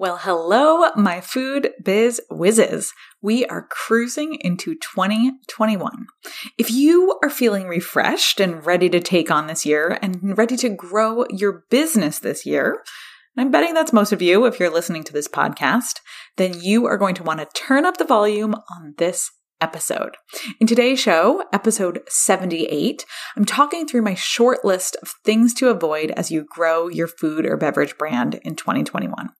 Well, hello, my food biz whizzes. We are cruising into 2021. If you are feeling refreshed and ready to take on this year and ready to grow your business this year, I'm betting that's most of you if you're listening to this podcast, then you are going to want to turn up the volume on this episode. In today's show, episode 78, I'm talking through my short list of things to avoid as you grow your food or beverage brand in 2021.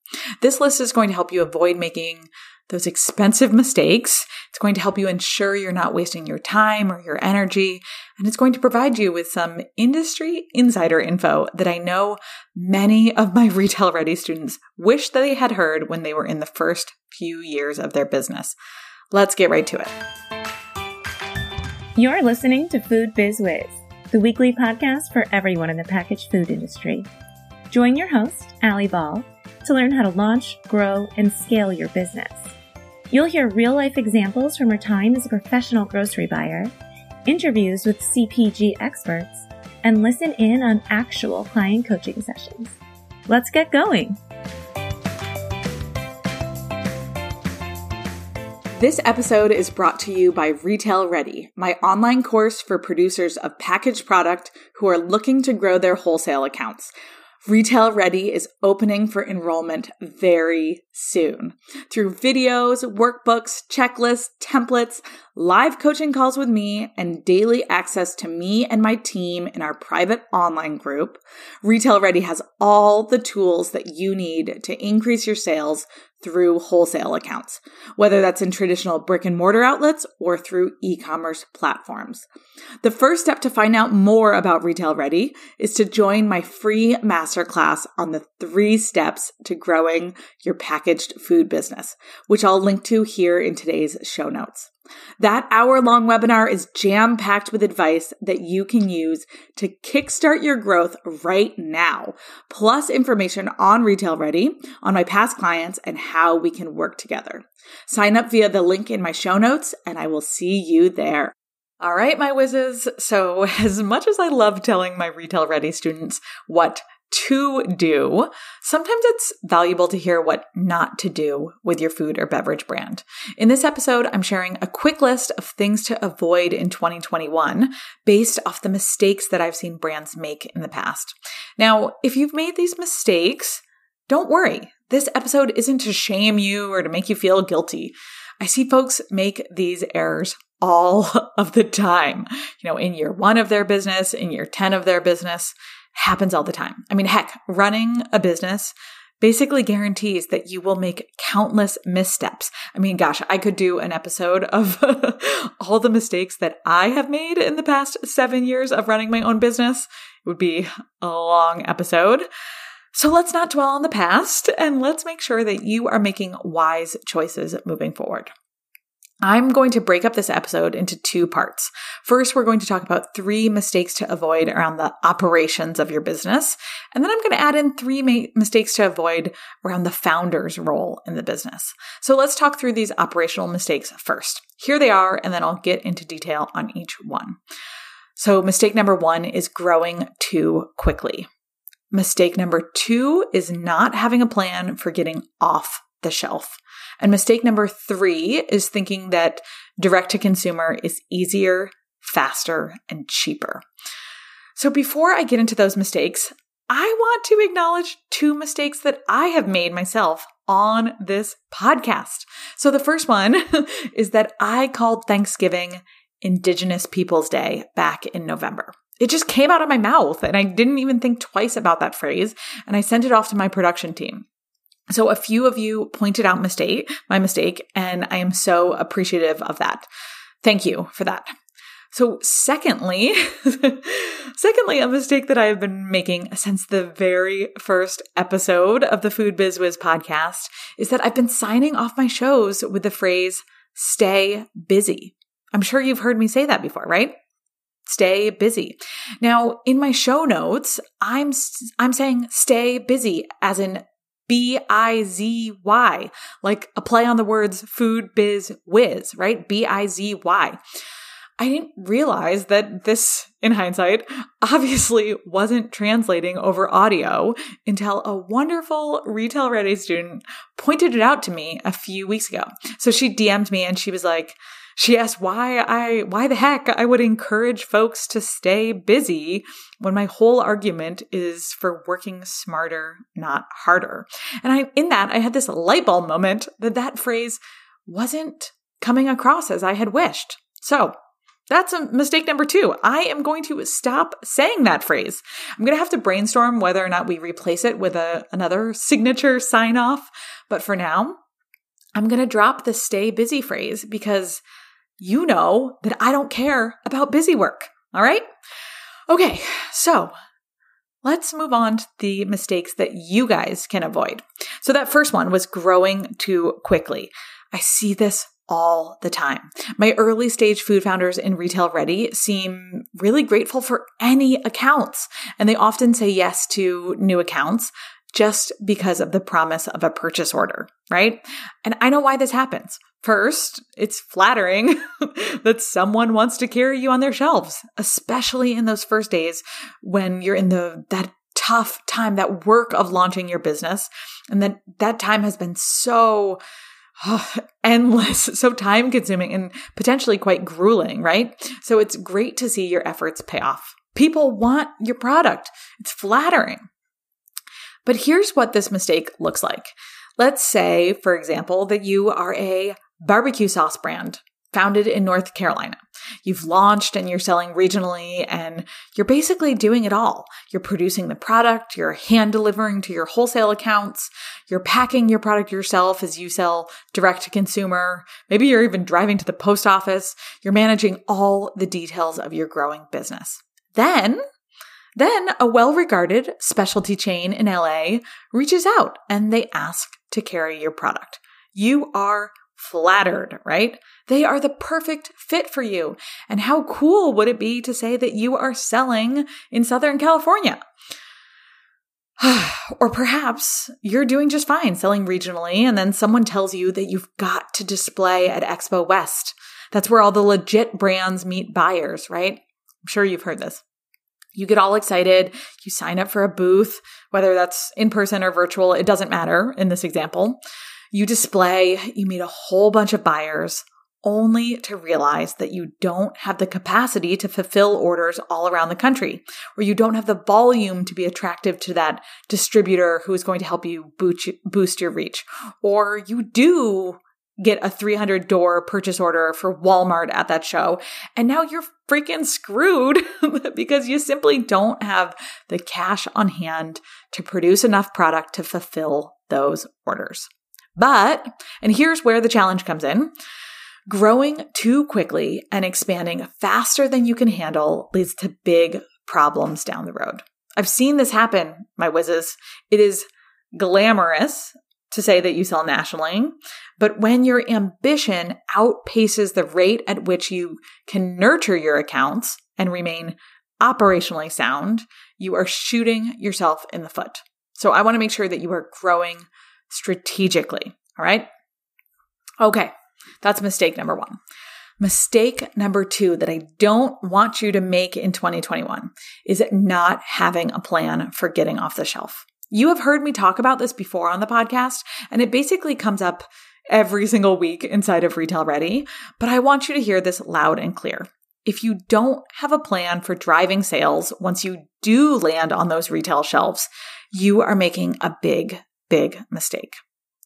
This list is going to help you avoid making those expensive mistakes. It's going to help you ensure you're not wasting your time or your energy. And it's going to provide you with some industry insider info that I know many of my retail ready students wish that they had heard when they were in the first few years of their business. Let's get right to it. You're listening to Food Biz Wiz, the weekly podcast for everyone in the packaged food industry. Join your host, Alli Ball, to learn how to launch, grow, and scale your business. You'll hear real life examples from her time as a professional grocery buyer, interviews with CPG experts, and listen in on actual client coaching sessions. Let's get going. This episode is brought to you by Retail Ready, my online course for producers of packaged product who are looking to grow their wholesale accounts. Retail Ready is opening for enrollment very soon. Through videos, workbooks, checklists, templates, live coaching calls with me, and daily access to me and my team in our private online group, Retail Ready has all the tools that you need to increase your sales through wholesale accounts, whether that's in traditional brick and mortar outlets or through e-commerce platforms. The first step to find out more about Retail Ready is to join my free masterclass on the three steps to growing your packaged food business, which I'll link to here in today's show notes. That hour long webinar is jam packed with advice that you can use to kickstart your growth right now, plus information on Retail Ready, on my past clients, and how we can work together. Sign up via the link in my show notes, and I will see you there. All right, my whizzes. So, as much as I love telling my Retail Ready students what to do, sometimes it's valuable to hear what not to do with your food or beverage brand. In this episode, I'm sharing a quick list of things to avoid in 2021 based off the mistakes that I've seen brands make in the past. Now, if you've made these mistakes, don't worry. This episode isn't to shame you or to make you feel guilty. I see folks make these errors all of the time, you know, in year one of their business, in year 10 of their business happens all the time. I mean, heck, running a business basically guarantees that you will make countless missteps. I mean, gosh, I could do an episode of all the mistakes that I have made in the past seven years of running my own business. It would be a long episode. So let's not dwell on the past and let's make sure that you are making wise choices moving forward. I'm going to break up this episode into two parts. First, we're going to talk about three mistakes to avoid around the operations of your business. And then I'm going to add in three ma- mistakes to avoid around the founder's role in the business. So let's talk through these operational mistakes first. Here they are, and then I'll get into detail on each one. So mistake number one is growing too quickly. Mistake number two is not having a plan for getting off the shelf. And mistake number three is thinking that direct to consumer is easier, faster, and cheaper. So before I get into those mistakes, I want to acknowledge two mistakes that I have made myself on this podcast. So the first one is that I called Thanksgiving Indigenous Peoples Day back in November. It just came out of my mouth and I didn't even think twice about that phrase. And I sent it off to my production team. So a few of you pointed out mistake, my mistake, and I am so appreciative of that. Thank you for that. So secondly, secondly, a mistake that I have been making since the very first episode of the Food Biz Wiz podcast is that I've been signing off my shows with the phrase stay busy. I'm sure you've heard me say that before, right? Stay busy. Now, in my show notes, I'm I'm saying stay busy as in B I Z Y, like a play on the words food biz whiz, right? B I Z Y. I didn't realize that this, in hindsight, obviously wasn't translating over audio until a wonderful Retail Ready student pointed it out to me a few weeks ago. So she DM'd me and she was like, she asked why I, why the heck I would encourage folks to stay busy when my whole argument is for working smarter, not harder. And I, in that, I had this light bulb moment that that phrase wasn't coming across as I had wished. So that's a mistake number two. I am going to stop saying that phrase. I'm going to have to brainstorm whether or not we replace it with a, another signature sign off. But for now, I'm going to drop the stay busy phrase because you know that I don't care about busy work. All right. Okay. So let's move on to the mistakes that you guys can avoid. So that first one was growing too quickly. I see this all the time. My early stage food founders in Retail Ready seem really grateful for any accounts, and they often say yes to new accounts just because of the promise of a purchase order, right? And I know why this happens. First, it's flattering that someone wants to carry you on their shelves, especially in those first days when you're in the that tough time, that work of launching your business. And that that time has been so oh, endless, so time consuming and potentially quite grueling, right? So it's great to see your efforts pay off. People want your product. It's flattering. But here's what this mistake looks like. Let's say, for example, that you are a barbecue sauce brand founded in North Carolina. You've launched and you're selling regionally and you're basically doing it all. You're producing the product, you're hand delivering to your wholesale accounts, you're packing your product yourself as you sell direct to consumer. Maybe you're even driving to the post office. You're managing all the details of your growing business. Then then a well regarded specialty chain in LA reaches out and they ask to carry your product. You are flattered, right? They are the perfect fit for you. And how cool would it be to say that you are selling in Southern California? or perhaps you're doing just fine selling regionally, and then someone tells you that you've got to display at Expo West. That's where all the legit brands meet buyers, right? I'm sure you've heard this. You get all excited. You sign up for a booth, whether that's in person or virtual, it doesn't matter in this example. You display, you meet a whole bunch of buyers only to realize that you don't have the capacity to fulfill orders all around the country, or you don't have the volume to be attractive to that distributor who is going to help you boost your reach, or you do get a 300 door purchase order for Walmart at that show. And now you're freaking screwed because you simply don't have the cash on hand to produce enough product to fulfill those orders. But, and here's where the challenge comes in. Growing too quickly and expanding faster than you can handle leads to big problems down the road. I've seen this happen, my whizzes. It is glamorous to say that you sell nationally, but when your ambition outpaces the rate at which you can nurture your accounts and remain operationally sound, you are shooting yourself in the foot. So I want to make sure that you are growing strategically. All right. Okay. That's mistake number one. Mistake number two that I don't want you to make in 2021 is not having a plan for getting off the shelf. You have heard me talk about this before on the podcast, and it basically comes up every single week inside of Retail Ready, but I want you to hear this loud and clear. If you don't have a plan for driving sales once you do land on those retail shelves, you are making a big big mistake.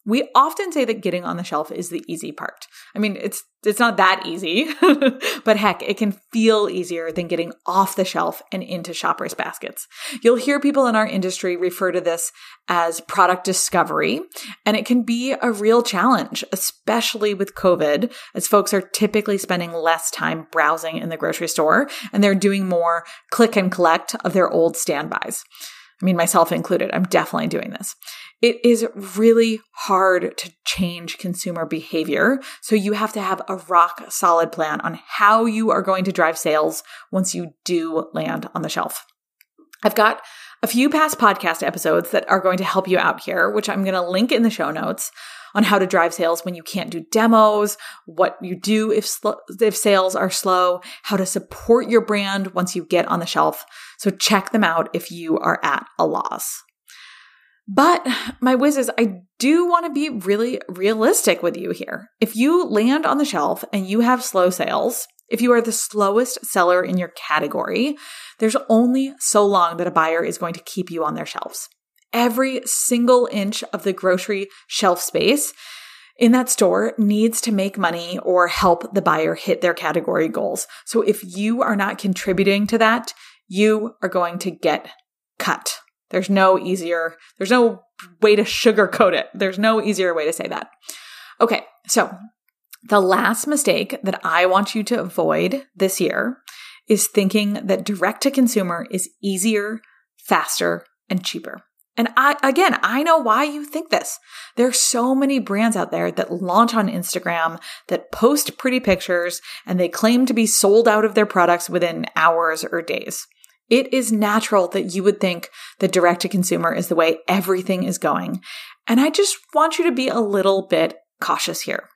We often say that getting on the shelf is the easy part. I mean, it's it's not that easy, but heck, it can feel easier than getting off the shelf and into shoppers' baskets. You'll hear people in our industry refer to this as product discovery, and it can be a real challenge, especially with COVID, as folks are typically spending less time browsing in the grocery store and they're doing more click and collect of their old standbys. I mean, myself included, I'm definitely doing this. It is really hard to change consumer behavior. So you have to have a rock solid plan on how you are going to drive sales once you do land on the shelf. I've got a few past podcast episodes that are going to help you out here, which I'm going to link in the show notes on how to drive sales when you can't do demos, what you do if sl- if sales are slow, how to support your brand once you get on the shelf. So check them out if you are at a loss. But my whizzes, I do want to be really realistic with you here. If you land on the shelf and you have slow sales, if you are the slowest seller in your category, there's only so long that a buyer is going to keep you on their shelves. Every single inch of the grocery shelf space in that store needs to make money or help the buyer hit their category goals. So if you are not contributing to that, you are going to get cut. There's no easier, there's no way to sugarcoat it. There's no easier way to say that. Okay, so the last mistake that I want you to avoid this year is thinking that direct to consumer is easier, faster, and cheaper. And I, again, I know why you think this. There are so many brands out there that launch on Instagram, that post pretty pictures, and they claim to be sold out of their products within hours or days. It is natural that you would think that direct to consumer is the way everything is going. And I just want you to be a little bit cautious here.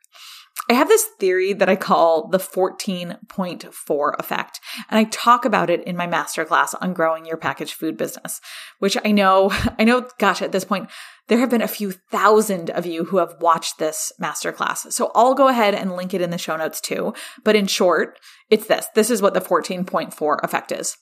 I have this theory that I call the 14.4 effect, and I talk about it in my masterclass on growing your packaged food business, which I know, I know, gosh, at this point, there have been a few thousand of you who have watched this masterclass. So I'll go ahead and link it in the show notes too. But in short, it's this. This is what the 14.4 effect is.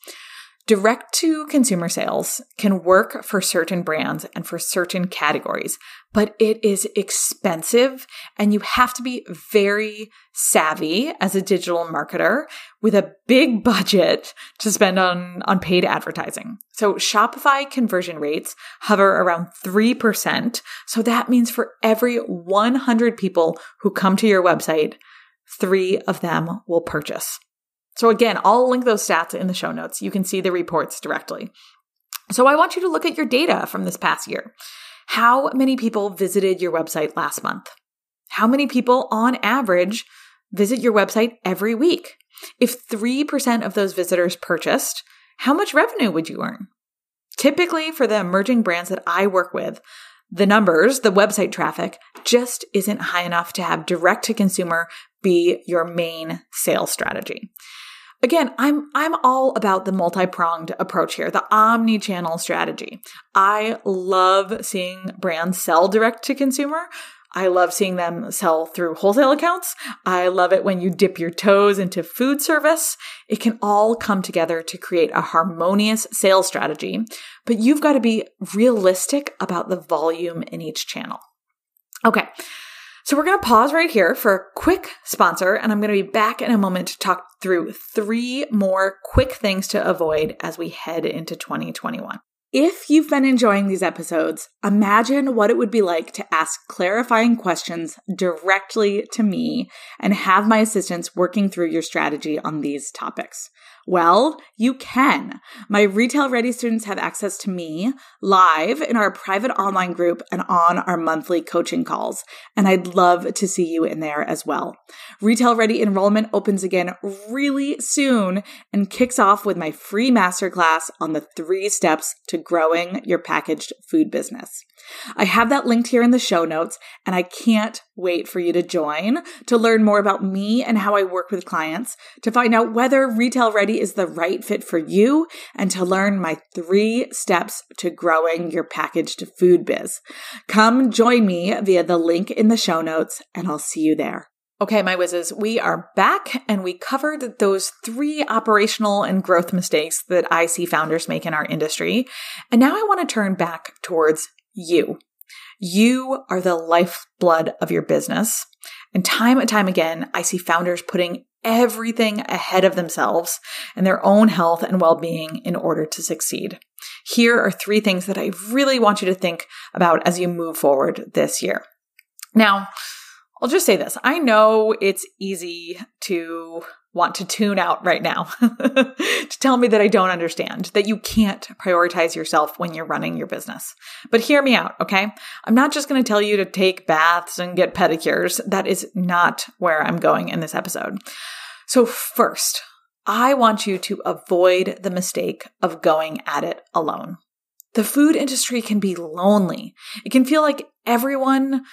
Direct to consumer sales can work for certain brands and for certain categories, but it is expensive and you have to be very savvy as a digital marketer with a big budget to spend on, on paid advertising. So Shopify conversion rates hover around 3%. So that means for every 100 people who come to your website, three of them will purchase. So again, I'll link those stats in the show notes. You can see the reports directly. So I want you to look at your data from this past year. How many people visited your website last month? How many people on average visit your website every week? If 3% of those visitors purchased, how much revenue would you earn? Typically, for the emerging brands that I work with, the numbers, the website traffic, just isn't high enough to have direct to consumer be your main sales strategy. Again, I'm I'm all about the multi-pronged approach here, the omni-channel strategy. I love seeing brands sell direct to consumer. I love seeing them sell through wholesale accounts. I love it when you dip your toes into food service. It can all come together to create a harmonious sales strategy, but you've got to be realistic about the volume in each channel. Okay. So we're going to pause right here for a quick sponsor, and I'm going to be back in a moment to talk through three more quick things to avoid as we head into 2021. If you've been enjoying these episodes, imagine what it would be like to ask clarifying questions directly to me and have my assistants working through your strategy on these topics. Well, you can. My retail ready students have access to me live in our private online group and on our monthly coaching calls. And I'd love to see you in there as well. Retail ready enrollment opens again really soon and kicks off with my free masterclass on the three steps to growing your packaged food business. I have that linked here in the show notes, and I can't wait for you to join to learn more about me and how I work with clients, to find out whether Retail Ready is the right fit for you, and to learn my three steps to growing your packaged food biz. Come join me via the link in the show notes, and I'll see you there. Okay, my whizzes, we are back and we covered those three operational and growth mistakes that I see founders make in our industry. And now I want to turn back towards you. You are the lifeblood of your business. And time and time again, I see founders putting everything ahead of themselves and their own health and well being in order to succeed. Here are three things that I really want you to think about as you move forward this year. Now, I'll just say this I know it's easy to want to tune out right now to tell me that I don't understand, that you can't prioritize yourself when you're running your business. But hear me out, okay? I'm not just going to tell you to take baths and get pedicures. That is not where I'm going in this episode. So, first, I want you to avoid the mistake of going at it alone. The food industry can be lonely. It can feel like everyone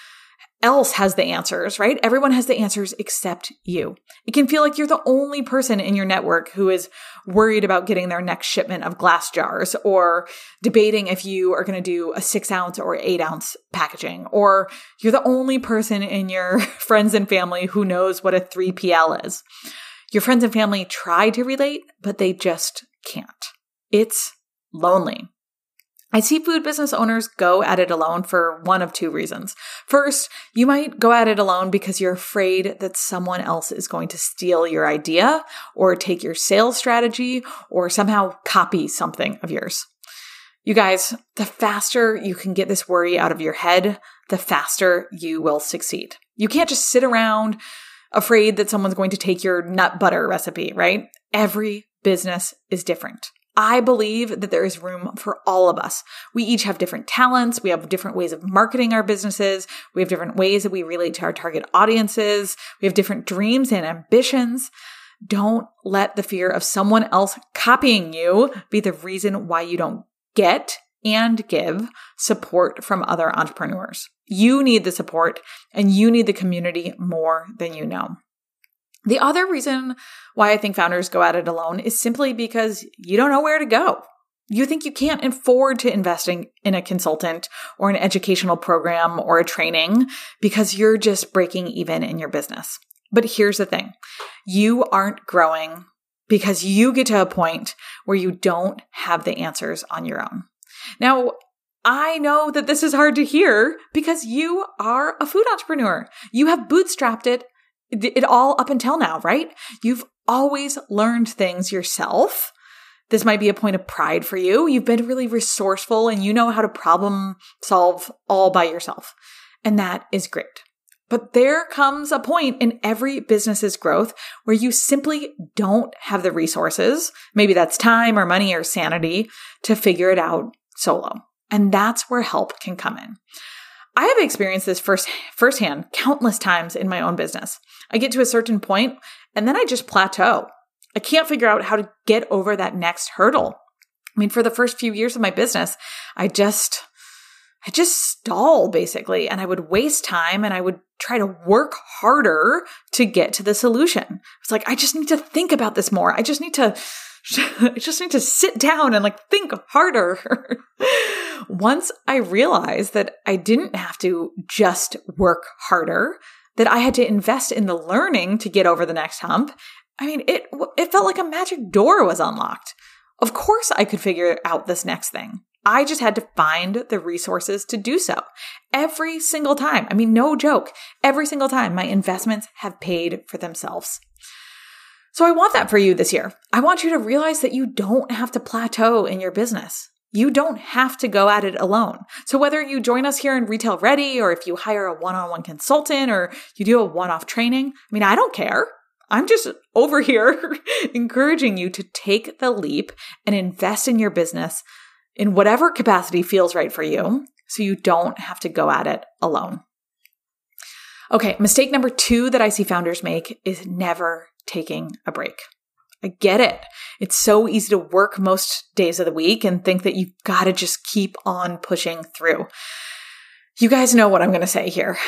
else has the answers, right? Everyone has the answers except you. It can feel like you're the only person in your network who is worried about getting their next shipment of glass jars or debating if you are going to do a six ounce or eight ounce packaging, or you're the only person in your friends and family who knows what a 3PL is. Your friends and family try to relate, but they just can't. It's lonely. I see food business owners go at it alone for one of two reasons. First, you might go at it alone because you're afraid that someone else is going to steal your idea or take your sales strategy or somehow copy something of yours. You guys, the faster you can get this worry out of your head, the faster you will succeed. You can't just sit around afraid that someone's going to take your nut butter recipe, right? Every business is different. I believe that there is room for all of us. We each have different talents. We have different ways of marketing our businesses. We have different ways that we relate to our target audiences. We have different dreams and ambitions. Don't let the fear of someone else copying you be the reason why you don't get and give support from other entrepreneurs. You need the support and you need the community more than you know. The other reason why I think founders go at it alone is simply because you don't know where to go. You think you can't afford to investing in a consultant or an educational program or a training because you're just breaking even in your business. But here's the thing. You aren't growing because you get to a point where you don't have the answers on your own. Now, I know that this is hard to hear because you are a food entrepreneur. You have bootstrapped it it all up until now, right? You've always learned things yourself. This might be a point of pride for you. You've been really resourceful and you know how to problem solve all by yourself. And that is great. But there comes a point in every business's growth where you simply don't have the resources. Maybe that's time or money or sanity to figure it out solo. And that's where help can come in. I have experienced this first firsthand countless times in my own business. I get to a certain point and then I just plateau. I can't figure out how to get over that next hurdle. I mean, for the first few years of my business, I just I just stall basically and I would waste time and I would try to work harder to get to the solution. It's like I just need to think about this more. I just need to I just need to sit down and like think harder. Once I realized that I didn't have to just work harder, that I had to invest in the learning to get over the next hump, I mean, it it felt like a magic door was unlocked. Of course I could figure out this next thing. I just had to find the resources to do so. Every single time. I mean, no joke. Every single time my investments have paid for themselves. So I want that for you this year. I want you to realize that you don't have to plateau in your business. You don't have to go at it alone. So whether you join us here in Retail Ready or if you hire a one-on-one consultant or you do a one-off training, I mean, I don't care. I'm just over here encouraging you to take the leap and invest in your business in whatever capacity feels right for you so you don't have to go at it alone. Okay, mistake number two that I see founders make is never taking a break. I get it. It's so easy to work most days of the week and think that you've got to just keep on pushing through. You guys know what I'm going to say here.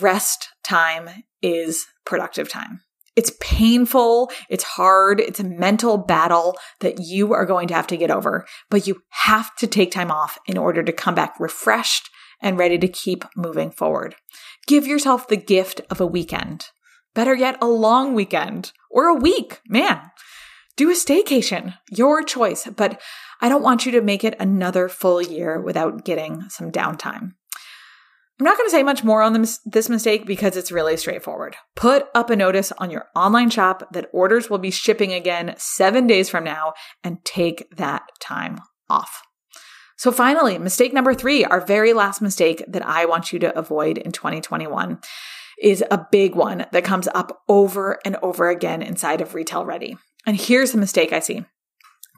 Rest time is productive time. It's painful. It's hard. It's a mental battle that you are going to have to get over, but you have to take time off in order to come back refreshed and ready to keep moving forward. Give yourself the gift of a weekend. Better yet, a long weekend or a week. Man, do a staycation, your choice. But I don't want you to make it another full year without getting some downtime. I'm not going to say much more on this, mistake because it's really straightforward. Put up a notice on your online shop that orders will be shipping again seven days from now and take that time off. So finally, mistake number three, our very last mistake that I want you to avoid in 2021 is a big one that comes up over and over again inside of Retail Ready. And here's the mistake I see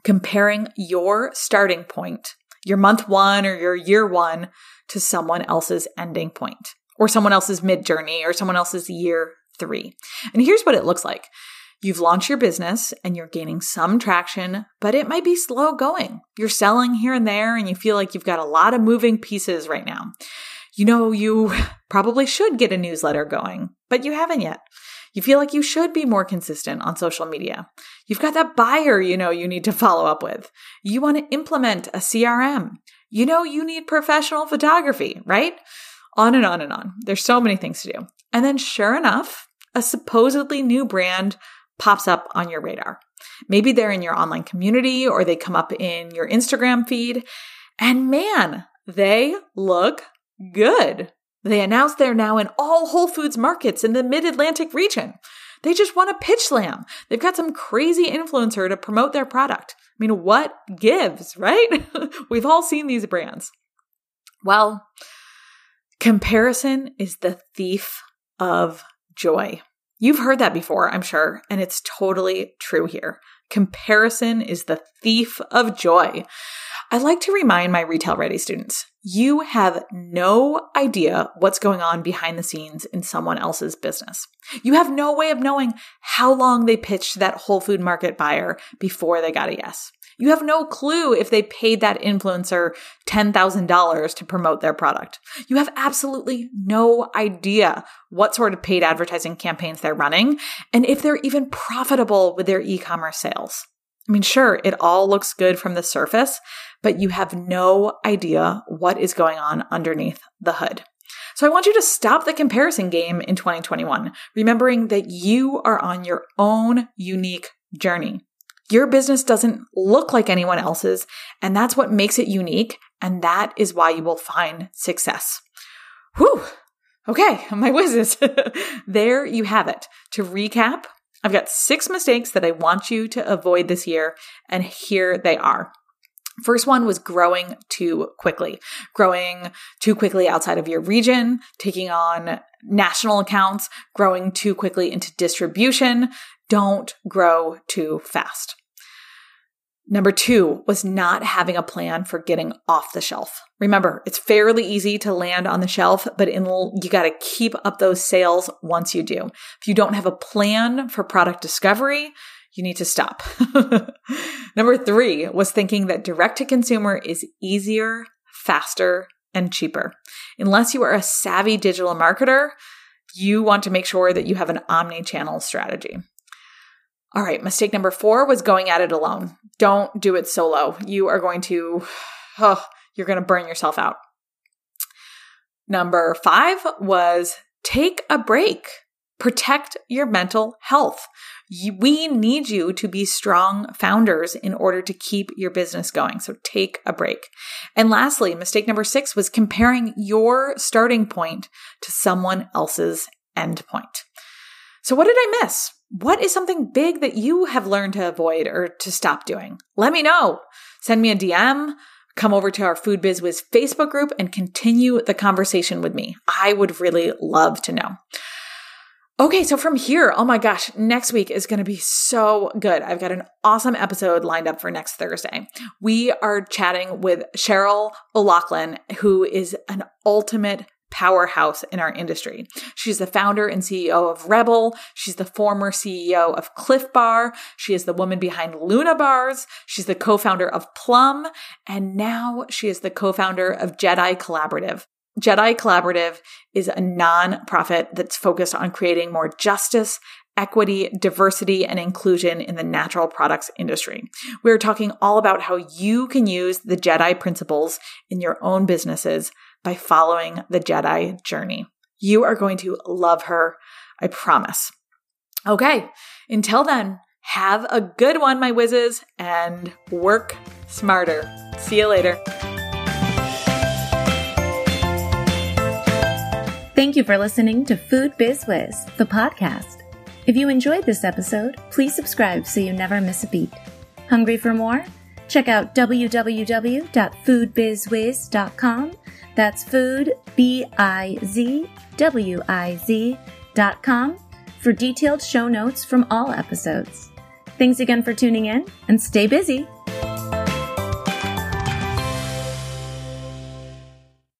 comparing your starting point, your month one or your year one, to someone else's ending point or someone else's mid journey or someone else's year three. And here's what it looks like You've launched your business and you're gaining some traction, but it might be slow going. You're selling here and there and you feel like you've got a lot of moving pieces right now. You know, you probably should get a newsletter going, but you haven't yet. You feel like you should be more consistent on social media. You've got that buyer you know you need to follow up with. You want to implement a CRM. You know you need professional photography, right? On and on and on. There's so many things to do. And then sure enough, a supposedly new brand pops up on your radar. Maybe they're in your online community or they come up in your Instagram feed. And man, they look good. They announced they're now in all Whole Foods markets in the mid Atlantic region. They just won a pitch slam. They've got some crazy influencer to promote their product. I mean, what gives, right? We've all seen these brands. Well, comparison is the thief of joy. You've heard that before, I'm sure, and it's totally true here. Comparison is the thief of joy. I like to remind my retail ready students you have no idea what's going on behind the scenes in someone else's business. You have no way of knowing how long they pitched that Whole Food Market buyer before they got a yes. You have no clue if they paid that influencer $10,000 to promote their product. You have absolutely no idea what sort of paid advertising campaigns they're running and if they're even profitable with their e-commerce sales. I mean, sure, it all looks good from the surface, but you have no idea what is going on underneath the hood. So I want you to stop the comparison game in 2021, remembering that you are on your own unique journey. Your business doesn't look like anyone else's, and that's what makes it unique, and that is why you will find success. Whew. Okay, my whizzes. there you have it. To recap, I've got six mistakes that I want you to avoid this year, and here they are. First one was growing too quickly, growing too quickly outside of your region, taking on national accounts, growing too quickly into distribution. Don't grow too fast. Number two was not having a plan for getting off the shelf. Remember, it's fairly easy to land on the shelf, but in, you got to keep up those sales once you do. If you don't have a plan for product discovery, you need to stop. Number three was thinking that direct to consumer is easier, faster, and cheaper. Unless you are a savvy digital marketer, you want to make sure that you have an omni channel strategy. All right, mistake number four was going at it alone. Don't do it solo. You are going to, oh, you're going to burn yourself out. Number five was take a break. Protect your mental health. We need you to be strong founders in order to keep your business going. So take a break. And lastly, mistake number six was comparing your starting point to someone else's end point. So what did I miss? What is something big that you have learned to avoid or to stop doing? Let me know. Send me a DM, come over to our Food Biz Wiz Facebook group and continue the conversation with me. I would really love to know. Okay, so from here, oh my gosh, next week is going to be so good. I've got an awesome episode lined up for next Thursday. We are chatting with Cheryl O'Loughlin, who is an ultimate powerhouse in our industry. She's the founder and CEO of REBBL. She's the former CEO of Clif Bar. She is the woman behind Luna Bars. She's the co-founder of Plum. And now she is the co-founder of Jedi Collaborative. Jedi Collaborative is a non-profit that's focused on creating more justice, equity, diversity, and inclusion in the natural products industry. We're talking all about how you can use the Jedi principles in your own businesses by following the Jedi journey. You are going to love her, I promise. Okay, until then, have a good one, my whizzes, and work smarter. See you later. Thank you for listening to Food Biz Wiz, the podcast. If you enjoyed this episode, please subscribe so you never miss a beat. Hungry for more? Check out www.foodbizwiz.com that's food, B I Z W I Z dot com for detailed show notes from all episodes. Thanks again for tuning in and stay busy.